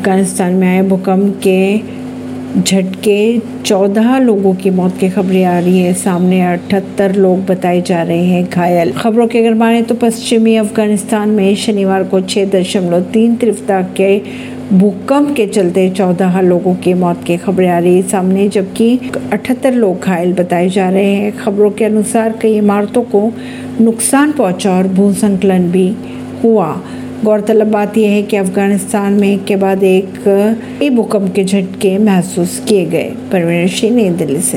अफ़गानिस्तान में आए, भूकंप के झटके, चौदह लोगों की मौत की खबरें आ रही है। सामने अठहत्तर लोग बताए जा रहे हैं घायल। खबरों के अगर माने तो पश्चिमी अफ़गानिस्तान में शनिवार को छह दशमलव तीन तीव्रता के भूकंप के चलते चौदह लोगों की मौत की खबरें आ रही है। सामने जबकि अठहत्तर लोग घायल बताए जा रहे हैं। खबरों के अनुसार कई इमारतों को नुकसान पहुँचा और भूसंकलन भी हुआ। गौरतलब बात यह है कि अफ़गानिस्तान में के बाद एक भूकंप के झटके महसूस किए गए। परवीन सिंह, नई दिल्ली से।